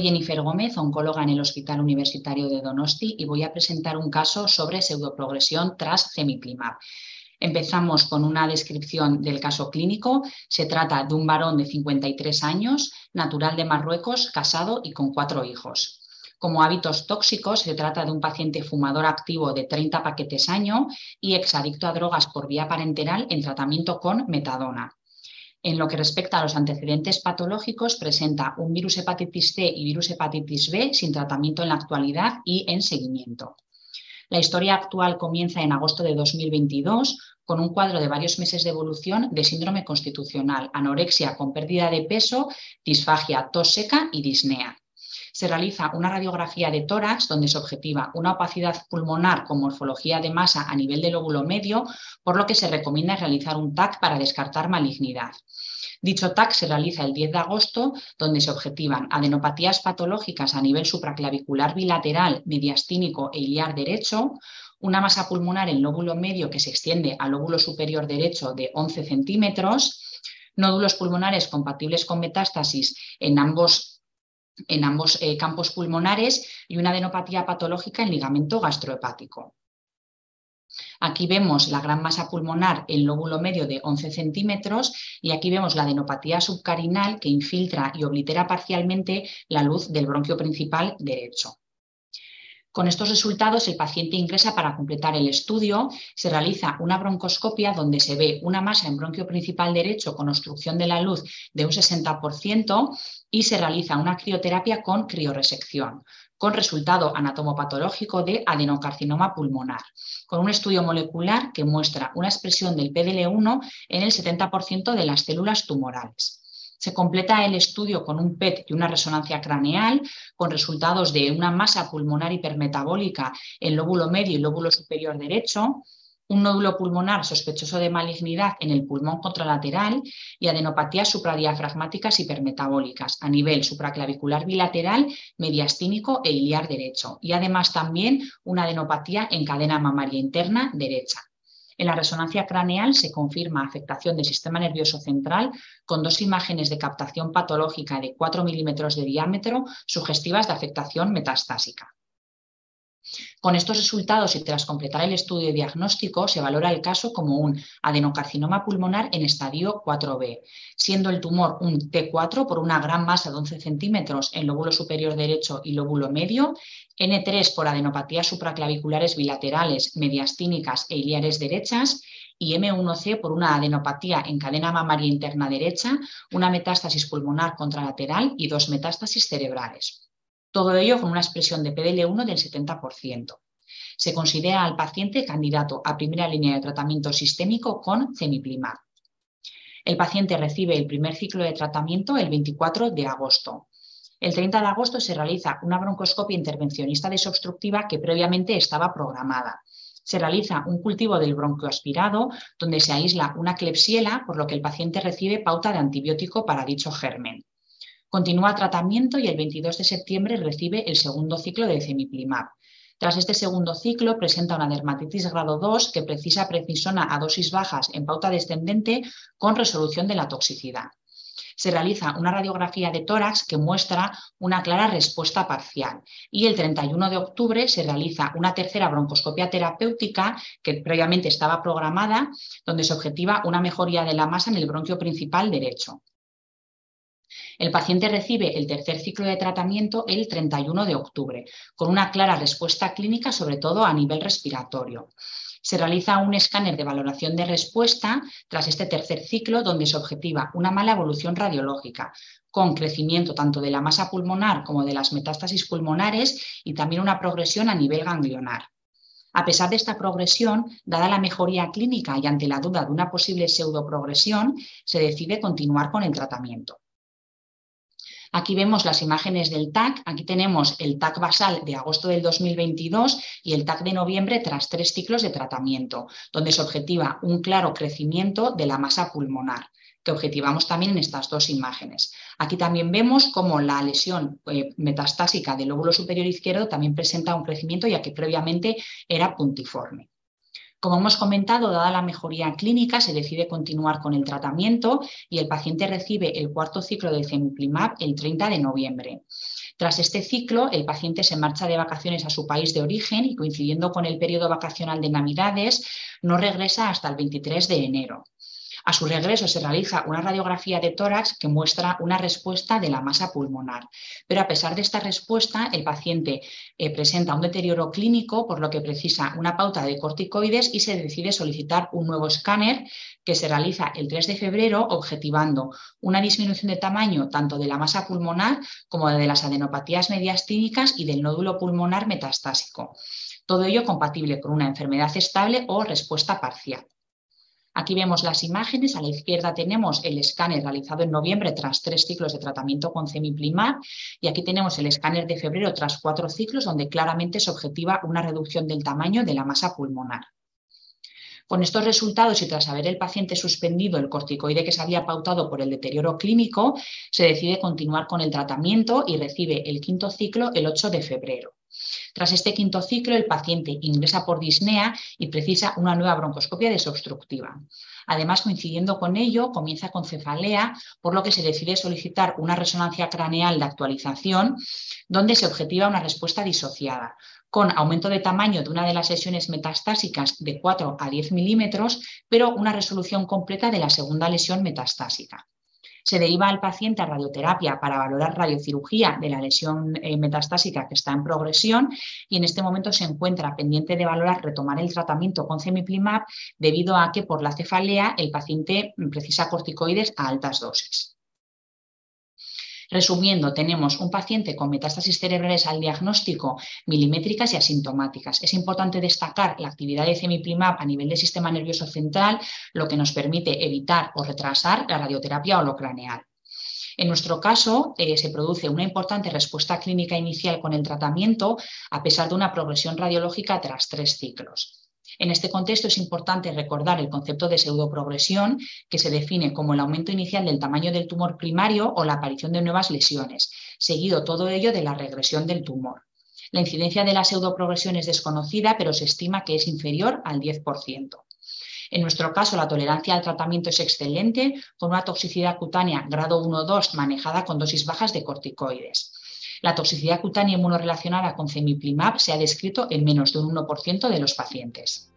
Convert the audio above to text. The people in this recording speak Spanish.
Soy Jennifer Gómez, oncóloga en el Hospital Universitario de Donosti y voy a presentar un caso sobre pseudoprogresión tras cemiplimab. Empezamos con una descripción del caso clínico. Se trata de un varón de 53 años, natural de Marruecos, casado y con cuatro hijos. Como hábitos tóxicos, se trata de un paciente fumador activo de 30 paquetes año y exadicto a drogas por vía parenteral en tratamiento con metadona. En lo que respecta a los antecedentes patológicos, presenta un virus hepatitis C y virus hepatitis B sin tratamiento en la actualidad y en seguimiento. La historia actual comienza en agosto de 2022 con un cuadro de varios meses de evolución de síndrome constitucional, anorexia con pérdida de peso, disfagia, tos seca y disnea se realiza una radiografía de tórax donde se objetiva una opacidad pulmonar con morfología de masa a nivel del lóbulo medio, por lo que se recomienda realizar un TAC para descartar malignidad. Dicho TAC se realiza el 10 de agosto, donde se objetivan adenopatías patológicas a nivel supraclavicular bilateral, mediastínico e iliar derecho, una masa pulmonar en lóbulo medio que se extiende al lóbulo superior derecho de 11 centímetros, nódulos pulmonares compatibles con metástasis en ambos en ambos eh, campos pulmonares y una adenopatía patológica en ligamento gastrohepático. Aquí vemos la gran masa pulmonar en lóbulo medio de 11 centímetros y aquí vemos la adenopatía subcarinal que infiltra y oblitera parcialmente la luz del bronquio principal derecho. Con estos resultados, el paciente ingresa para completar el estudio, se realiza una broncoscopia donde se ve una masa en bronquio principal derecho con obstrucción de la luz de un 60% y se realiza una crioterapia con crioresección, con resultado anatomopatológico de adenocarcinoma pulmonar, con un estudio molecular que muestra una expresión del PDL1 en el 70% de las células tumorales. Se completa el estudio con un PET y una resonancia craneal con resultados de una masa pulmonar hipermetabólica en lóbulo medio y lóbulo superior derecho, un nódulo pulmonar sospechoso de malignidad en el pulmón contralateral y adenopatías supradiafragmáticas hipermetabólicas a nivel supraclavicular bilateral, mediastínico e iliar derecho. Y además también una adenopatía en cadena mamaria interna derecha. En la resonancia craneal se confirma afectación del sistema nervioso central con dos imágenes de captación patológica de 4 milímetros de diámetro sugestivas de afectación metastásica. Con estos resultados y tras completar el estudio diagnóstico, se valora el caso como un adenocarcinoma pulmonar en estadio 4B, siendo el tumor un T4 por una gran masa de 11 centímetros en lóbulo superior derecho y lóbulo medio, N3 por adenopatías supraclaviculares bilaterales, mediastínicas e iliares derechas, y M1C por una adenopatía en cadena mamaria interna derecha, una metástasis pulmonar contralateral y dos metástasis cerebrales. Todo ello con una expresión de PDL1 del 70%. Se considera al paciente candidato a primera línea de tratamiento sistémico con cemiplimab. El paciente recibe el primer ciclo de tratamiento el 24 de agosto. El 30 de agosto se realiza una broncoscopia intervencionista desobstructiva que previamente estaba programada. Se realiza un cultivo del bronquio aspirado donde se aísla una clepsiela, por lo que el paciente recibe pauta de antibiótico para dicho germen. Continúa tratamiento y el 22 de septiembre recibe el segundo ciclo de cemiplimab. Tras este segundo ciclo presenta una dermatitis grado 2 que precisa precisona a dosis bajas en pauta descendente con resolución de la toxicidad se realiza una radiografía de tórax que muestra una clara respuesta parcial. Y el 31 de octubre se realiza una tercera broncoscopia terapéutica que previamente estaba programada, donde se objetiva una mejoría de la masa en el bronquio principal derecho. El paciente recibe el tercer ciclo de tratamiento el 31 de octubre, con una clara respuesta clínica, sobre todo a nivel respiratorio. Se realiza un escáner de valoración de respuesta tras este tercer ciclo donde se objetiva una mala evolución radiológica, con crecimiento tanto de la masa pulmonar como de las metástasis pulmonares y también una progresión a nivel ganglionar. A pesar de esta progresión, dada la mejoría clínica y ante la duda de una posible pseudoprogresión, se decide continuar con el tratamiento. Aquí vemos las imágenes del TAC. Aquí tenemos el TAC basal de agosto del 2022 y el TAC de noviembre tras tres ciclos de tratamiento, donde se objetiva un claro crecimiento de la masa pulmonar que objetivamos también en estas dos imágenes. Aquí también vemos cómo la lesión eh, metastásica del lóbulo superior izquierdo también presenta un crecimiento ya que previamente era puntiforme. Como hemos comentado, dada la mejoría clínica, se decide continuar con el tratamiento y el paciente recibe el cuarto ciclo de cemiplimab el 30 de noviembre. Tras este ciclo, el paciente se marcha de vacaciones a su país de origen y coincidiendo con el periodo vacacional de Navidades, no regresa hasta el 23 de enero. A su regreso se realiza una radiografía de tórax que muestra una respuesta de la masa pulmonar. Pero a pesar de esta respuesta, el paciente eh, presenta un deterioro clínico, por lo que precisa una pauta de corticoides y se decide solicitar un nuevo escáner que se realiza el 3 de febrero, objetivando una disminución de tamaño tanto de la masa pulmonar como de las adenopatías mediastínicas y del nódulo pulmonar metastásico. Todo ello compatible con una enfermedad estable o respuesta parcial. Aquí vemos las imágenes, a la izquierda tenemos el escáner realizado en noviembre tras tres ciclos de tratamiento con cemiplimab y aquí tenemos el escáner de febrero tras cuatro ciclos donde claramente se objetiva una reducción del tamaño de la masa pulmonar. Con estos resultados y tras haber el paciente suspendido el corticoide que se había pautado por el deterioro clínico, se decide continuar con el tratamiento y recibe el quinto ciclo el 8 de febrero. Tras este quinto ciclo, el paciente ingresa por disnea y precisa una nueva broncoscopia desobstructiva. Además, coincidiendo con ello, comienza con cefalea, por lo que se decide solicitar una resonancia craneal de actualización, donde se objetiva una respuesta disociada, con aumento de tamaño de una de las lesiones metastásicas de 4 a 10 milímetros, pero una resolución completa de la segunda lesión metastásica. Se deriva al paciente a radioterapia para valorar radiocirugía de la lesión eh, metastásica que está en progresión y en este momento se encuentra pendiente de valorar retomar el tratamiento con cemiplimab debido a que por la cefalea el paciente precisa corticoides a altas dosis. Resumiendo, tenemos un paciente con metástasis cerebrales al diagnóstico milimétricas y asintomáticas. Es importante destacar la actividad de cemiplimab a nivel del sistema nervioso central, lo que nos permite evitar o retrasar la radioterapia holocraneal. En nuestro caso, eh, se produce una importante respuesta clínica inicial con el tratamiento a pesar de una progresión radiológica tras tres ciclos. En este contexto es importante recordar el concepto de pseudoprogresión, que se define como el aumento inicial del tamaño del tumor primario o la aparición de nuevas lesiones, seguido todo ello de la regresión del tumor. La incidencia de la pseudoprogresión es desconocida, pero se estima que es inferior al 10%. En nuestro caso, la tolerancia al tratamiento es excelente, con una toxicidad cutánea grado 1-2 manejada con dosis bajas de corticoides. La toxicidad cutánea inmunorelacionada con cemiplimab se ha descrito en menos de un 1% de los pacientes.